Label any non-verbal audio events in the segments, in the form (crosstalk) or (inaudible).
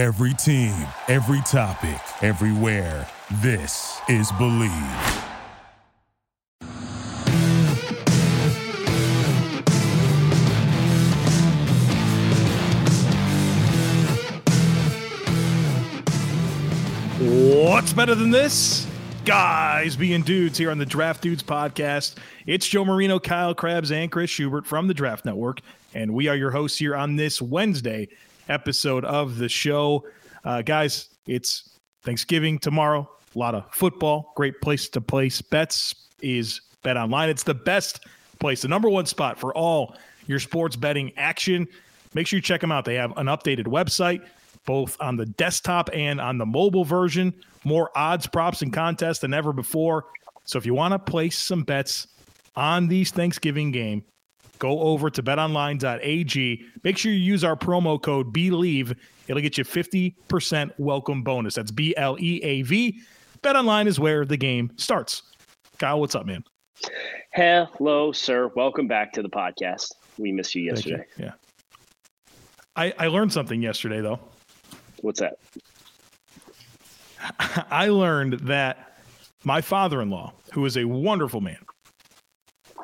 Every team, every topic, everywhere. This is Bleav. What's better than this? Guys being dudes here on the Draft Dudes podcast. It's Joe Marino, Kyle Crabbs, and Chris Schubert from the Draft Network, and we are your hosts here on this Wednesday episode of the show. Uh, guys, it's Thanksgiving tomorrow. A lot of football. Great place to place bets is Bet Online. It's the best place, the number one spot for all your sports betting action. Make sure you check them out. They have an updated website, both on the desktop and on the mobile version. More odds, props, and contests than ever before. So if you want to place some bets on these Thanksgiving game, go over to betonline.ag. Make sure you use our promo code BLEAV. It'll get you 50% welcome bonus. That's B L E A V. BetOnline is where the game starts. Kyle, what's up, man? Hello, sir. Welcome back to the podcast. We missed you Thank you. yesterday. Yeah. I, I learned something yesterday, though. What's that? (laughs) I learned that my father in law, who is a wonderful man,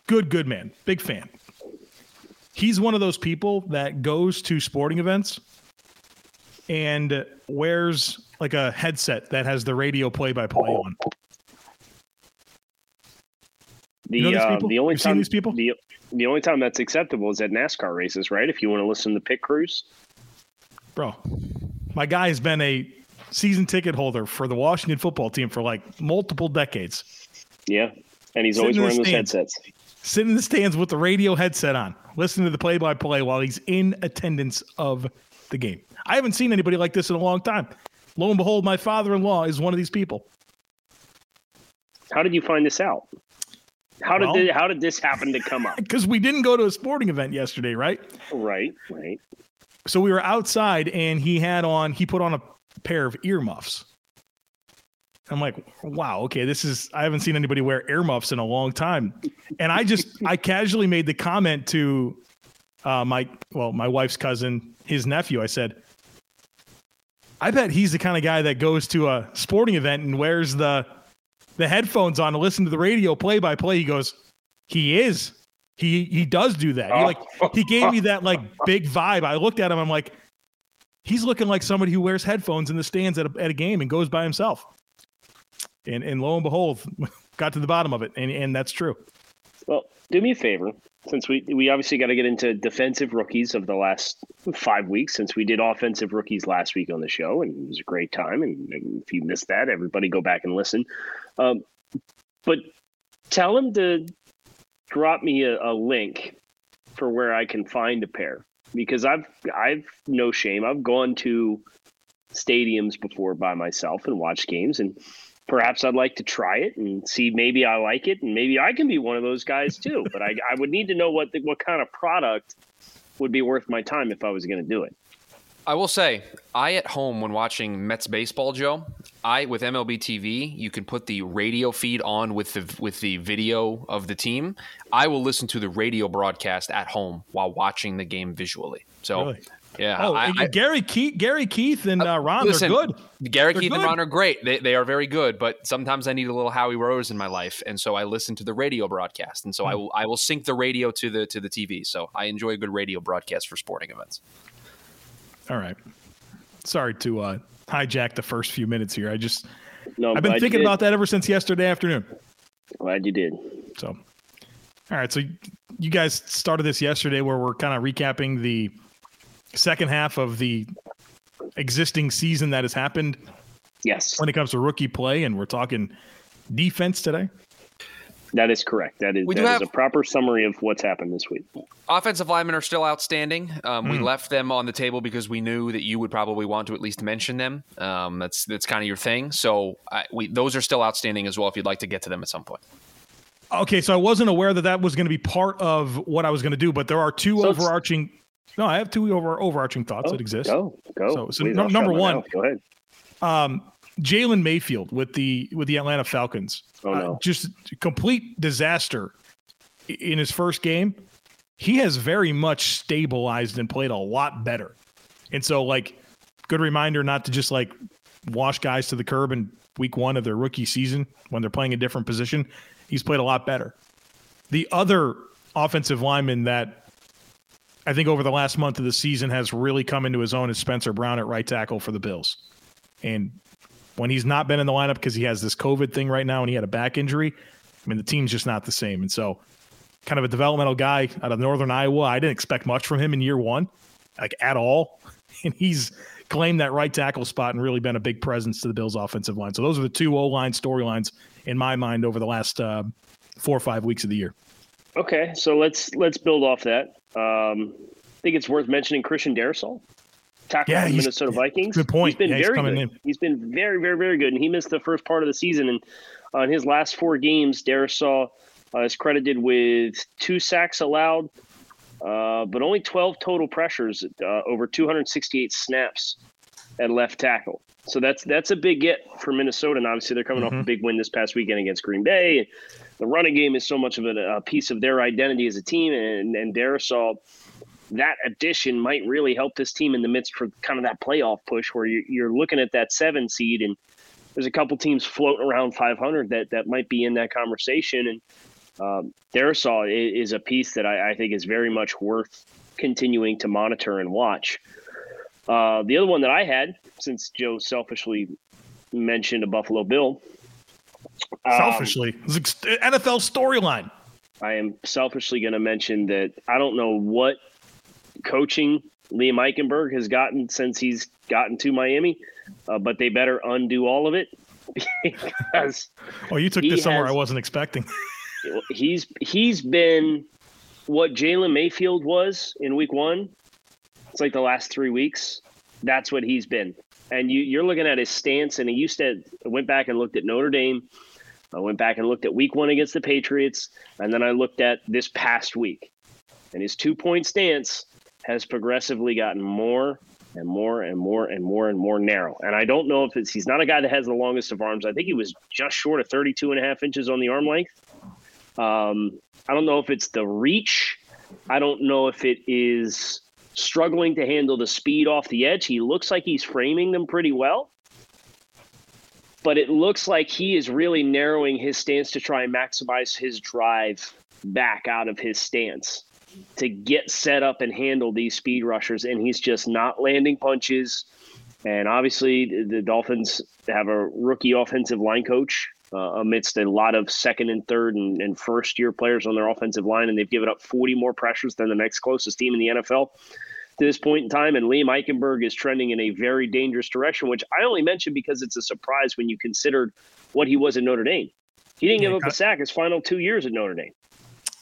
good, good man, big fan, he's one of those people that goes to sporting events and wears like a headset that has the radio play by play on. The You know uh, the only You've time these people? the the only time that's acceptable is at NASCAR races, right? If you want to listen to pit crews. Bro, my guy has been a season ticket holder for the Washington football team for like multiple decades. Yeah, and he's Sitting always wearing those headsets. Sitting in the stands with the radio headset on, listening to the play by play while he's in attendance of the game. I haven't seen anybody like this in a long time. Lo and behold, my father in law is one of these people. How did you find this out? How did Well- how did this happen to come up? (laughs) Because we didn't go to a sporting event yesterday, right? right, right. So we were outside and he had on, he put on a pair of earmuffs. I'm like, wow, okay, this is, I haven't seen anybody wear earmuffs in a long time. And I just, I (laughs) casually made the comment to uh, my, well, my wife's cousin, his nephew. I said, I bet he's the kind of guy that goes to a sporting event and wears the, the headphones on to listen to the radio play by play. He goes, he is. He he does do that. He like he gave me that like big vibe. I looked at him. I'm like, he's looking like somebody who wears headphones in the stands at a, at a game and goes by himself. And and lo and behold, (laughs) got to the bottom of it, and and that's true. Well, do me a favor, since we we obviously got to get into defensive rookies of the last five weeks, since we did offensive rookies last week on the show, and it was a great time. And, if you missed that, everybody go back and listen. Um, but tell him to drop me a, a link for where I can find a pair because I've I've no shame. I've gone to stadiums before by myself and watched games and perhaps I'd like to try it and see maybe I like it and maybe I can be one of those guys too. But I, I would need to know what the, what kind of product would be worth my time if I was going to do it. I will say, I at home when watching Mets baseball, Joe, I with MLB TV, you can put the radio feed on with the with the video of the team. I will listen to the radio broadcast at home while watching the game visually. So, Really? yeah, Oh, I, I, Gary Keith, Gary Keith, and uh, Ron, listen, they're good. Gary They're Keith and. Ron are great. They, they are very good, but sometimes I need a little Howie Rose in my life, and so I listen to the radio broadcast, and so Hmm. I will I will sync the radio to the to the TV. So I enjoy a good radio broadcast for sporting events. All right. Sorry to uh, hijack the first few minutes here. I just No, I'm I've been thinking about that ever since yesterday afternoon. Glad you did. So, all right. So, you guys started this yesterday where we're kind of recapping the second half of the existing season that has happened Yes, when it comes to rookie play. And we're talking defense today. That is correct. That is We that do is a proper summary of what's happened this week. Offensive linemen are still outstanding. Um, We Mm. left them on the table because we knew that you would probably want to at least mention them. Um, that's that's kind of your thing. So I, we, those are still outstanding as well. If you'd like to get to them at some point. Okay. So, I wasn't aware that that was going to be part of what I was going to do, but there are two So overarching. No, I have two over overarching thoughts that exist. Go, go. So- so Please, num- number one- Go ahead. Um, Jalen Mayfield with the with the Atlanta Falcons. Oh Uh, just complete disaster in his first game. He has very much stabilized and played a lot better. And so, like, good reminder not to just like wash guys to the curb in week one of their rookie season when they're playing a different position. He's played a lot better. The other offensive lineman that I think over the last month of the season has really come into his own is Spencer Brown at right tackle for the Bills. And when he's not been in the lineup because he has this COVID thing right now and he had a back injury, I mean, the team's just not the same. And so, kind of a developmental guy out of Northern Iowa. I didn't expect much from him in year one, like at all. (laughs) And he's claimed that right tackle spot and really been a big presence to the Bills' offensive line. So, those are the two O line storylines in my mind over the last uh, four or five weeks of the year. Okay, so let's let's build off that. Um, I think it's worth mentioning Christian Darrisaw, tackle yeah, the Minnesota Vikings. Good point. He's been yeah, very he's good. In. He's been very, very, very good, and he missed the first part of the season. And on his last four games, Darrisaw uh, is credited with two sacks allowed, uh, but only 12 total pressures uh, over 268 snaps at left tackle. So that's that's a big get for Minnesota. And obviously, they're coming mm-hmm. off a big win this past weekend against Green Bay. The running game is so much of a, a piece of their identity as a team, and, and Darrisaw that addition might really help this team in the midst for kind of that playoff push where you're looking at that seven seed and there's a couple teams floating around 500 that that might be in that conversation and um, Darrisaw is a piece that I, I, think is very much worth continuing to monitor and watch. Uh, the other one that I had, since Joe selfishly mentioned a Buffalo Bill, um, selfishly, NFL storyline. I am selfishly going to mention that I don't know what coaching Liam Eichenberg has gotten since he's gotten to Miami, uh, but they better undo all of it (laughs) because. well, you took this somewhere has, I wasn't expecting. (laughs) he's he's been what Jalen Mayfield was in Week One. It's like the last three weeks. That's what he's been, and you, you're looking at his stance. And he used to I went back and looked at Notre Dame. I went back and looked at Week One against the Patriots, and then I looked at this past week, and his two point stance has progressively gotten more and more and more and more and more narrow. And I don't know if it's he's not a guy that has the longest of arms. I think he was just short of 32 and a half inches on the arm length. Um, I don't know if it's the reach. I don't know if it is struggling to handle the speed off the edge. He looks like he's framing them pretty well. But it looks like he is really narrowing his stance to try and maximize his drive back out of his stance to get set up and handle these speed rushers, and he's just not landing punches. And obviously, the Dolphins have a rookie offensive line coach uh, amidst a lot of second and third and, and, first year players on their offensive line, and they've given up 40 more pressures than the next closest team in the NFL to this point in time. And Liam Eichenberg is trending in a very dangerous direction, which I only mention because it's a surprise when you considered what he was at Notre Dame. He didn't yeah, give up a sack his final two years at Notre Dame.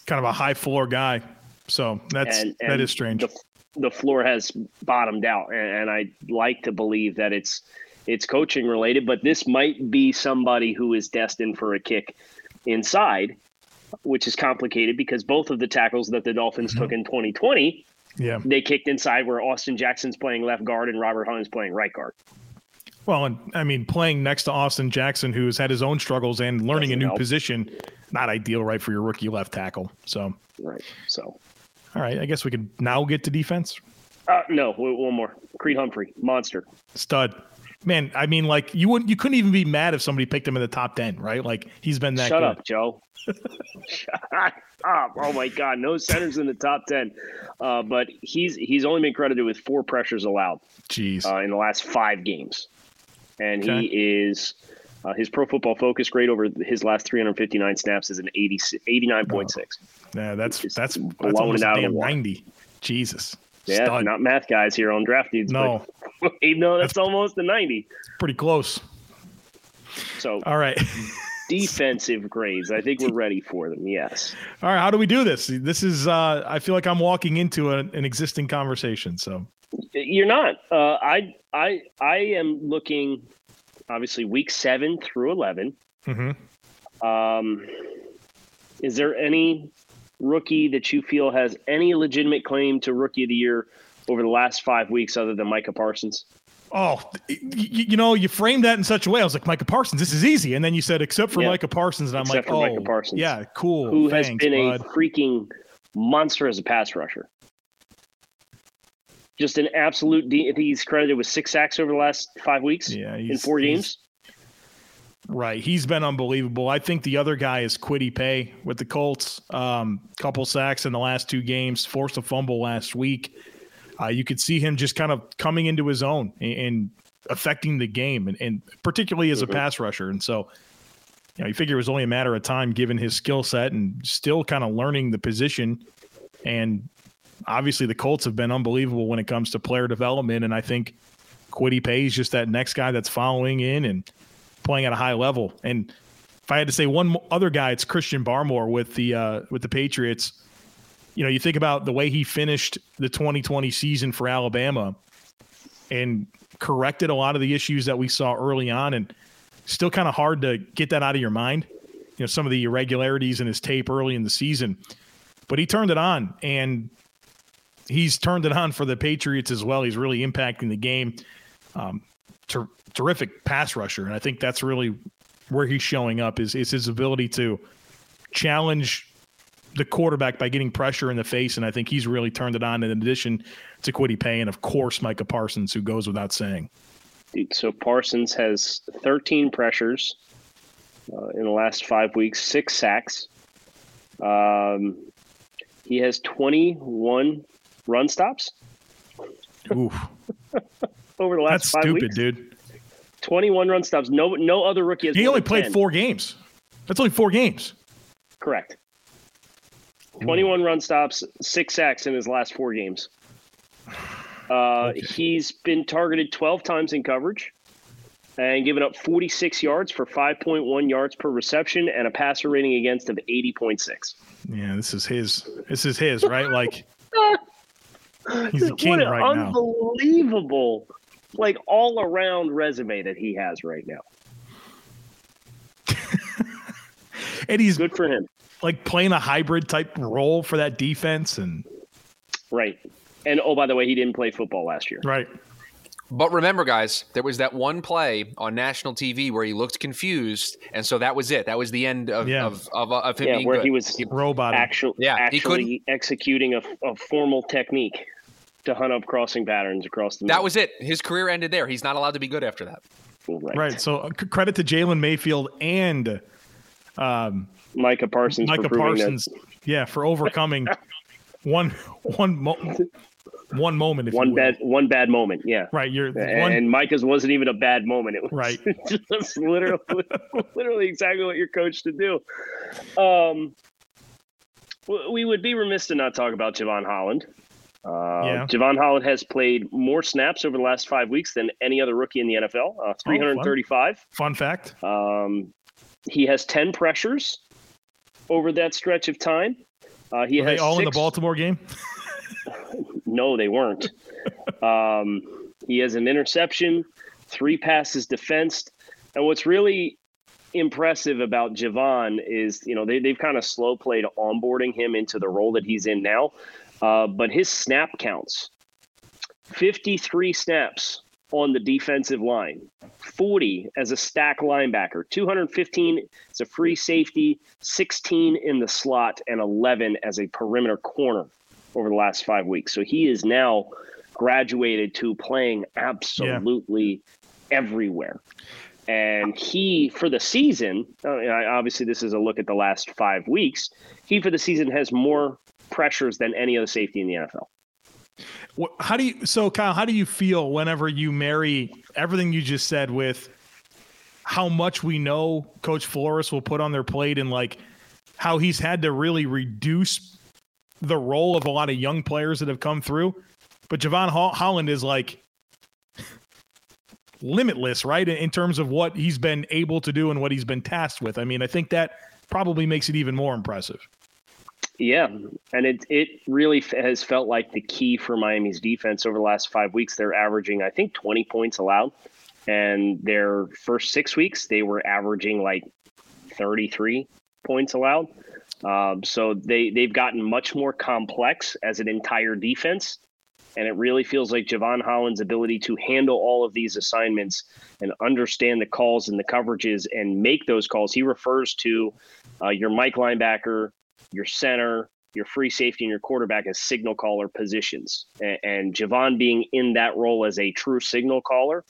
Kind of a high floor guy. So that's and, and that is strange. The, the, floor has bottomed out, and, and I like to believe that it's it's coaching related. But this might be somebody who is destined for a kick inside, which is complicated because both of the tackles that the Dolphins mm-hmm. took in 2020, yeah, they kicked inside where Austin Jackson's playing left guard and Robert Hunt is playing right guard. Well, and I mean, playing next to Austin Jackson, who has had his own struggles and learning Doesn't a new help. position, not ideal, right, for your rookie left tackle. So, right. So, all right, I guess we could now get to defense. Uh, no, one more. Creed Humphrey, monster, stud. Man, I mean, like you wouldn't, you couldn't even be mad if somebody picked him in the top ten, right? Like he's been that. Shut good. up, Joe. (laughs) Shut up! Oh my God, no centers in the top ten. Uh, but he's he's only been credited with four pressures allowed. Jeez. Uh, in the last five games, and okay. he is uh, his Pro Football Focus grade over his last 359 snaps is an 80, 89.6. Oh. Yeah, that's that's that's almost a damn 90. Jesus. Yeah, Stud. not math guys here on draft dudes. No, (laughs) no, that's, that's almost a 90. Pretty close. So, all right. (laughs) defensive grades. I think we're ready for them. Yes. All right. How do we do this? This is. Uh, I feel like I'm walking into a, an existing conversation. So you're not. Uh, I I I am looking obviously week seven through 11. Mm-hmm. Um, is there any rookie that you feel has any legitimate claim to rookie of the year over the last five weeks other than Micah Parsons? Oh, you, you, know, you framed that in such a way. I was like, Micah Parsons, this is easy. And then you said, except for yeah. Micah Parsons. And I'm except like, oh, Micah Parsons. yeah, cool. Who Thanks, has been bud. a freaking monster as a pass rusher. Just an absolute. De- I think he's credited with six sacks over the last five weeks. Yeah, in four games. Right, he's been unbelievable. I think the other guy is Kwity Paye with the Colts. Um, couple sacks in the last two games, forced a fumble last week. Uh, you could see him just kind of coming into his own and, and affecting the game, and, and particularly as mm-hmm. a pass rusher. And so, you know, you figure it was only a matter of time given his skill set and still kind of learning the position. And obviously, the Colts have been unbelievable when it comes to player development. And I think Kwity Paye is just that next guy that's following in and playing at a high level. And if I had to say one other guy, it's Christian Barmore with the uh, with the Patriots. You know, you think about the way he finished the 2020 season for Alabama and corrected a lot of the issues that we saw early on, and still kind of hard to get that out of your mind. You know, some of the irregularities in his tape early in the season, but he turned it on, and he's turned it on for the Patriots as well. He's really impacting the game. Um, ter- terrific pass rusher, and I think that's really where he's showing up is is his ability to challenge the quarterback by getting pressure in the face, and I think he's really turned it on. In addition to Kwity Paye, and of course Micah Parsons, who goes without saying. So Parsons has 13 pressures uh, in the last five weeks, six sacks. Um, he has 21 run stops. Oof. (laughs) over the last That's five stupid, weeks. dude. 21 run stops. No, no other rookie has. He only played 10. four games. That's only four games. Correct. 21 run stops, six sacks in his last four games. Uh, okay. He's been targeted 12 times in coverage and given up 46 yards for 5.1 yards per reception and a passer rating against of 80.6. Yeah, this is his. This is his, right? Like (laughs) He's a (laughs) king what an right now. Unbelievable, like all around resume that he has right now. (laughs) and he's good for him. Like playing a hybrid type role for that defense, and right. And oh, by the way, he didn't play football last year. Right. But remember, guys, there was that one play on national TV where he looked confused, and so that was it. That was the end of yeah. of, of, of him yeah, being where good. he was robot. Actually, yeah, actually executing a, a formal technique to hunt up crossing patterns across the. That was it. His career ended there. He's not allowed to be good after that. Right. right. So uh, credit to Jalen Mayfield and um, Micah Parsons. Micah Parsons, that. yeah, for overcoming (laughs) one one mo- one moment. one bad one bad moment. Yeah. Right. You're and, one, and Micah's wasn't even a bad moment. It was right. (laughs) just literally (laughs) literally exactly what you're coached to do. Um, we would be remiss to not talk about Jevon Holland. Uh, yeah. Jevon Holland has played more snaps over the last five weeks than any other rookie in the NFL. Uh, 335. Oh, fun. fun. fact. Um, he has 10 pressures over that stretch of time. Uh, he Were has they all six... in the Baltimore game. (laughs) no, they weren't. um, he has an interception, three passes defensed, and what's really impressive about Jevon is, you know, they, they've kind of slow played onboarding him into the role that he's in now. Uh, but his snap counts 53 snaps on the defensive line, 40 as a stack linebacker, 215 as a free safety, 16 in the slot, and 11 as a perimeter corner over the last five weeks. So he is now graduated to playing absolutely yeah. everywhere. And he, for the season, uh, obviously this is a look at the last five weeks. He, for the season, has more pressures than any other safety in the NFL. How do you so Kyle? How do you feel whenever you marry everything you just said with how much we know Coach Flores will put on their plate and like how he's had to really reduce the role of a lot of young players that have come through, but Jevon Holland is like limitless, right? In terms of what he's been able to do and what he's been tasked with. I mean, I think that probably makes it even more impressive. Yeah, and it it really has felt like the key for Miami's defense over the last five weeks. They're averaging, I think, twenty points allowed, and their first six weeks they were averaging like thirty three points allowed. Um, so they they've gotten much more complex as an entire defense, and it really feels like Jevon Holland's ability to handle all of these assignments and understand the calls and the coverages and make those calls. He refers to uh, your Mike linebacker, your center, your free safety, and your quarterback as signal caller positions. And, and Jevon being in that role as a true signal caller,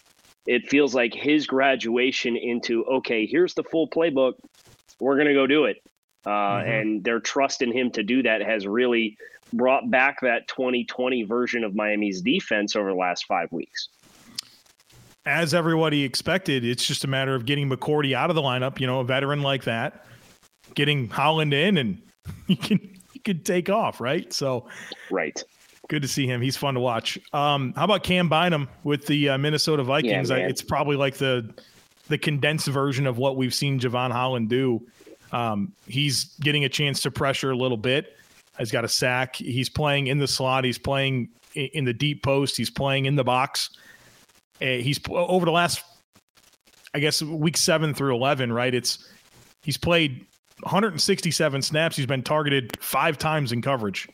it feels like his graduation into okay, here's the full playbook. We're gonna go do it. Uh, mm-hmm. And their trust in him to do that has really brought back that 2020 version of Miami's defense over the last five weeks. As everybody expected, it's just a matter of getting McCourty out of the lineup. You know, a veteran like that, getting Holland in, and (laughs) he can he could take off, right? So, right. Good to see him. He's fun to watch. Um, how about Cam Bynum with the uh, Minnesota Vikings? Yeah, I, it's probably like the the condensed version of what we've seen Jevon Holland do. Um, he's getting a chance to pressure a little bit. He's got a sack. He's playing in the slot. He's playing in the deep post. He's playing in the box. Uh, he's over the last, I guess, week seven through eleven. Right? It's he's played 167 snaps. He's been targeted five times in coverage,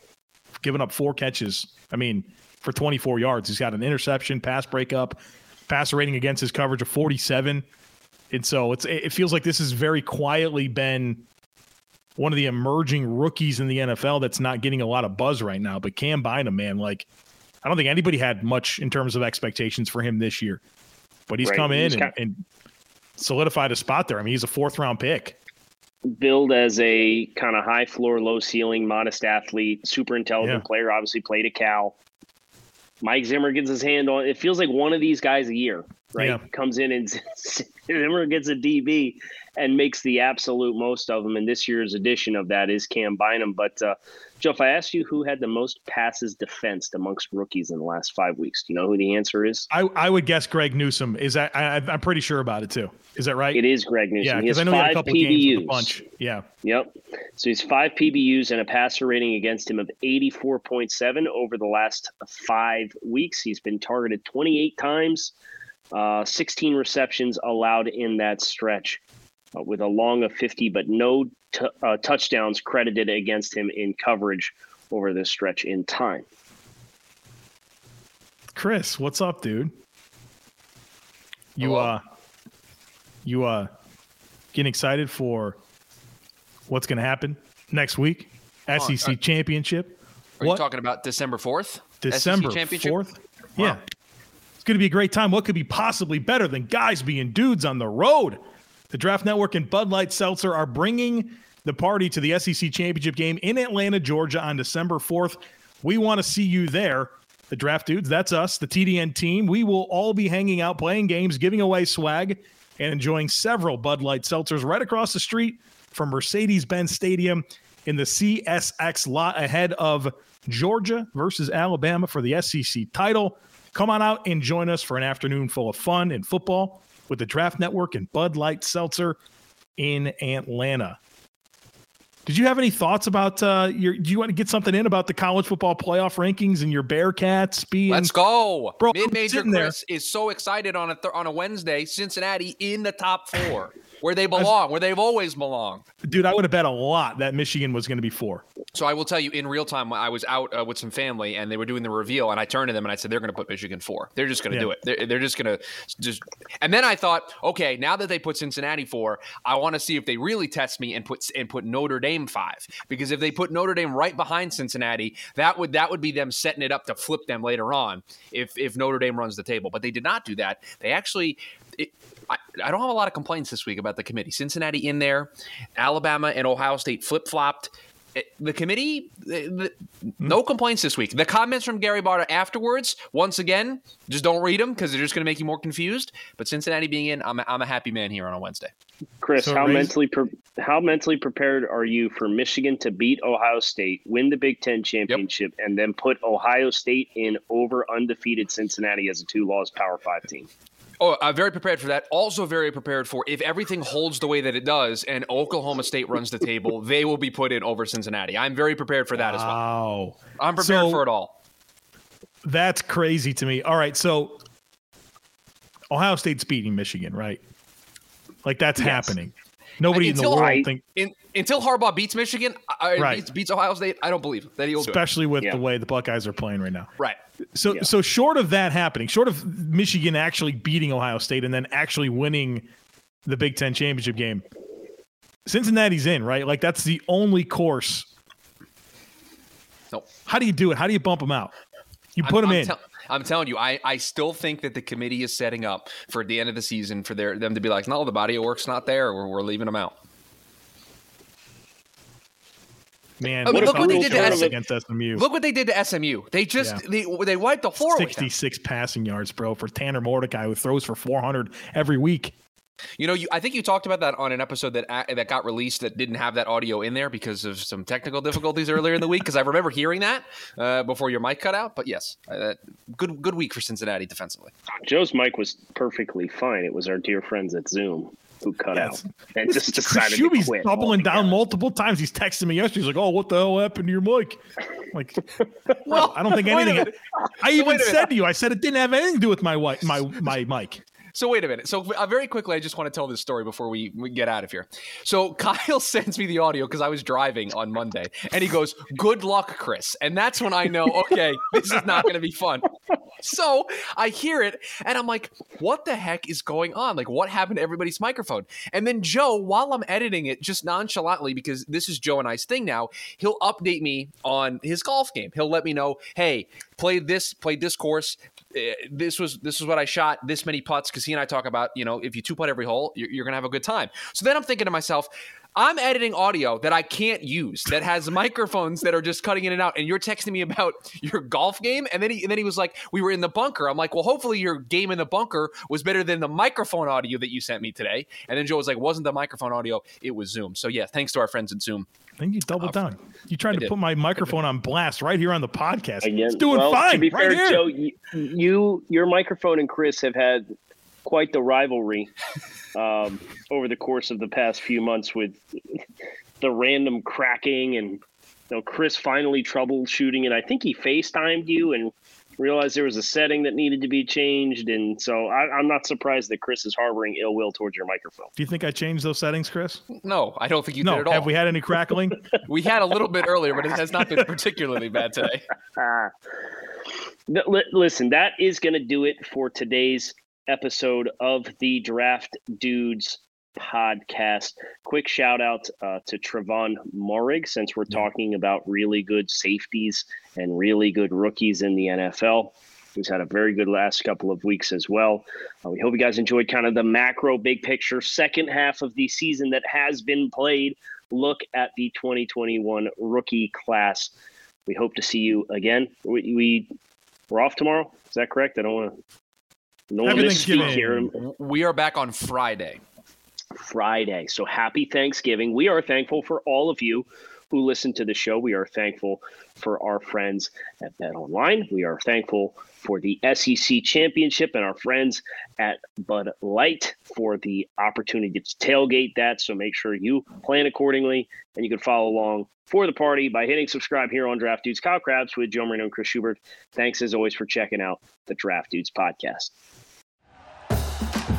given up four catches. I mean, for 24 yards. He's got an interception, pass breakup, passer rating against his coverage of 47. And so it's it feels like this has very quietly been one of the emerging rookies in the NFL that's not getting a lot of buzz right now. But Cam Bynum, man, like I don't think anybody had much in terms of expectations for him this year. But he's right. come in he's and, and solidified a spot there. I mean, he's a fourth round pick billed as a kind of high floor, low ceiling, modest athlete, super intelligent yeah. player. Obviously, played at Cal. Mike Zimmer gets his hand on. It feels like one of these guys a year, right? Yeah. Comes in and (laughs) Zimmer gets a DB and makes the absolute most of them. And this year's edition of that is Cam Bynum. But uh, Joe, if I asked you who had the most passes defensed amongst rookies in the last five weeks, do you know who the answer is? I, I would guess Greg Newsome. Is that I, am pretty sure about it too. Is that right? It is Greg Newsome. Yeah, because I know he had a couple PBUs. games with a bunch. Yeah. Yep. So he's five PBUs and a passer rating against him of 84.7 over the last five weeks. He's been targeted 28 times, uh, 16 receptions allowed in that stretch uh, with a long of 50, but no t- uh, touchdowns credited against him in coverage over this stretch in time. Chris, what's up, dude? You Hello. uh you uh getting excited for what's going to happen next week? SEC uh, championship. Are what? you talking about December 4th? December 4th? Yeah. Going to be a great time. What could be possibly better than guys being dudes on the road? The Draft Network and Bud Light Seltzer are bringing the party to the SEC Championship game in Atlanta, Georgia on December 4th. We want to see you there. The Draft Dudes, that's us, the TDN team. We will all be hanging out, playing games, giving away swag, and enjoying several Bud Light Seltzers right across the street from Mercedes Benz Stadium in the CSX lot ahead of Georgia versus Alabama for the SEC title. Come on out and join us for an afternoon full of fun and football with the Draft Network and Bud Light Seltzer in Atlanta. Did you have any thoughts about uh, your? Do you want to get something in about the college football playoff rankings and your Bearcats being? Let's go, bro. Mid major Chris there. is so excited on a th- on a Wednesday. Cincinnati in the top four where they belong, where they've always belonged. Dude, I would have bet a lot that Michigan was going to be four. So I will tell you in real time, I was out uh, with some family and they were doing the reveal, and I turned to them and I said, "They're going to put Michigan four. They're just going to yeah. do it. They're, they're just going to just." And then I thought, okay, now that they put Cincinnati four, I want to see if they really test me and put and put Notre Dame five because if they put Notre Dame right behind Cincinnati, that would that would be them setting it up to flip them later on if if Notre Dame runs the table. But they did not do that. They actually. It, I, I don't have a lot of complaints this week about the committee. Cincinnati in there, Alabama and Ohio State flip flopped. Eh, the committee, eh, the, hmm? no complaints this week. The comments from Gary Barta afterwards, once again, just don't read them because they're just going to make you more confused. But Cincinnati being in, I'm a, I'm a happy man here on a Wednesday. Chris, so how mentally pre- how mentally prepared are you for Michigan to beat Ohio State, win the Big Ten championship, yep. and then put Ohio State in over undefeated Cincinnati as a two loss Power Five team? Oh, I'm very prepared for that. Also, very prepared for if everything holds the way that it does and Oklahoma State runs the table, (laughs) they will be put in over Cincinnati. I'm very prepared for that wow. as well. I'm prepared so, for it all. That's crazy to me. All right, so Ohio State's beating Michigan, right? Like that's yes. happening. Nobody until, in the world I, think in, until Harbaugh beats Michigan, uh, right. beats, beats, Ohio State. I don't believe that he'll especially with yeah. the way the Buckeyes are playing right now. Right. So yeah. so short of that happening, short of Michigan actually beating Ohio State and then actually winning the Big Ten championship game, Cincinnati's in, right? Like that's the only course Nope. How do you do it? How do you bump them out? You put I'm, them I'm in. tell- I'm telling you, I, I still think that the committee is setting up for the end of the season for their them to be like, no, the body of work's not there. We're, we're leaving them out. Man, I mean, look what they did to Travis SM against SMU. Look what they did to SMU. They just Yeah. they they wiped the floor 66 passing yards, bro, for Tanner Mordecai, who throws for 400 every week. You know, you, I think you talked about that on an episode that uh, that got released that didn't have that audio in there because of some technical difficulties earlier in the week. Because I remember hearing that uh, before your mic cut out. But yes, uh, good good week for Cincinnati defensively. Joe's mic was perfectly fine. It was our dear friends at Zoom who cut Yes. out and just decided to Shuby's quit. doubling oh down altogether. multiple times. He's texting me yesterday. He's like, "Oh, what the hell happened to your mic?" I'm like, (laughs) well, I don't think anything. I even wait a minute. said to you, I said it didn't have anything to do with my wi- my my mic. So wait a minute. So uh, very quickly, I just want to tell this story before we, we get out of here. So (laughs) Kyle sends me the audio because I was driving on Monday, and he goes, "Good luck, Chris," and that's when I know, (laughs) okay, this is not going to be fun. So I hear it, and I'm like, "What the heck is going on? Like, what happened to everybody's microphone?" And then Joe, while I'm editing it, just nonchalantly, because this is Joe and I's thing now, he'll update me on his golf game. He'll let me know, "Hey, played this, played this course." uh, this was this is what I shot. This many putts because he and I talk about you know if you two putt every hole, you're, you're gonna have a good time. So then I'm thinking to myself. I'm editing audio that I can't use that has (laughs) microphones that are just cutting in and out. And you're texting me about (laughs) your golf game, and then he and then he was like, "We were in the bunker." I'm like, "Well, hopefully your game in the bunker was better than the microphone audio that you sent me today." And then Joe was like, "Wasn't the microphone audio? It was Zoom." So yeah, thanks to our friends at Zoom. Then you doubled uh, down. You tried I to did. put my microphone on blast right here on the podcast. Again, it's doing well, fine To be right fair, here. Joe, you, you, your microphone and Chris have had quite the rivalry um, over the course of the past few months with the random cracking and you know Chris finally troubleshooting And I think he FaceTimed you and realized there was a setting that needed to be changed, and so I, I'm not surprised that Chris is harboring ill will towards your microphone. Do you think I changed those settings, Chris? No, I don't think you no. did at all. Have we had any crackling? (laughs) we had a little bit earlier, but it has not been particularly bad today. (laughs) Th- li- listen, that is going to do it for today's episode of the Draft Dudes podcast. Quick shout out uh, to Trevon Moehrig since we're talking about really good safeties and really good rookies in the NFL. He's had a very good last couple of weeks as well. Uh, we hope you guys enjoyed kind of the macro, big picture, second half of the season that has been played. Look at the 2021 rookie class. We hope to see you again. We, we we're off tomorrow. Is that correct? I don't want to. No one Happy to speak Thanksgiving. here. We are back on Friday. Friday. So happy Thanksgiving. We are thankful for all of you who listen to the show. We are thankful for our friends at Bet Online. We are thankful for the SEC championship and our friends at Bud Light for the opportunity to tailgate that. So make sure you plan accordingly and you can follow along for the party by hitting subscribe here on Draft Dudes Kyle Crabbs with Joe Marino and Chris Schubert. Thanks as always for checking out the Draft Dudes podcast.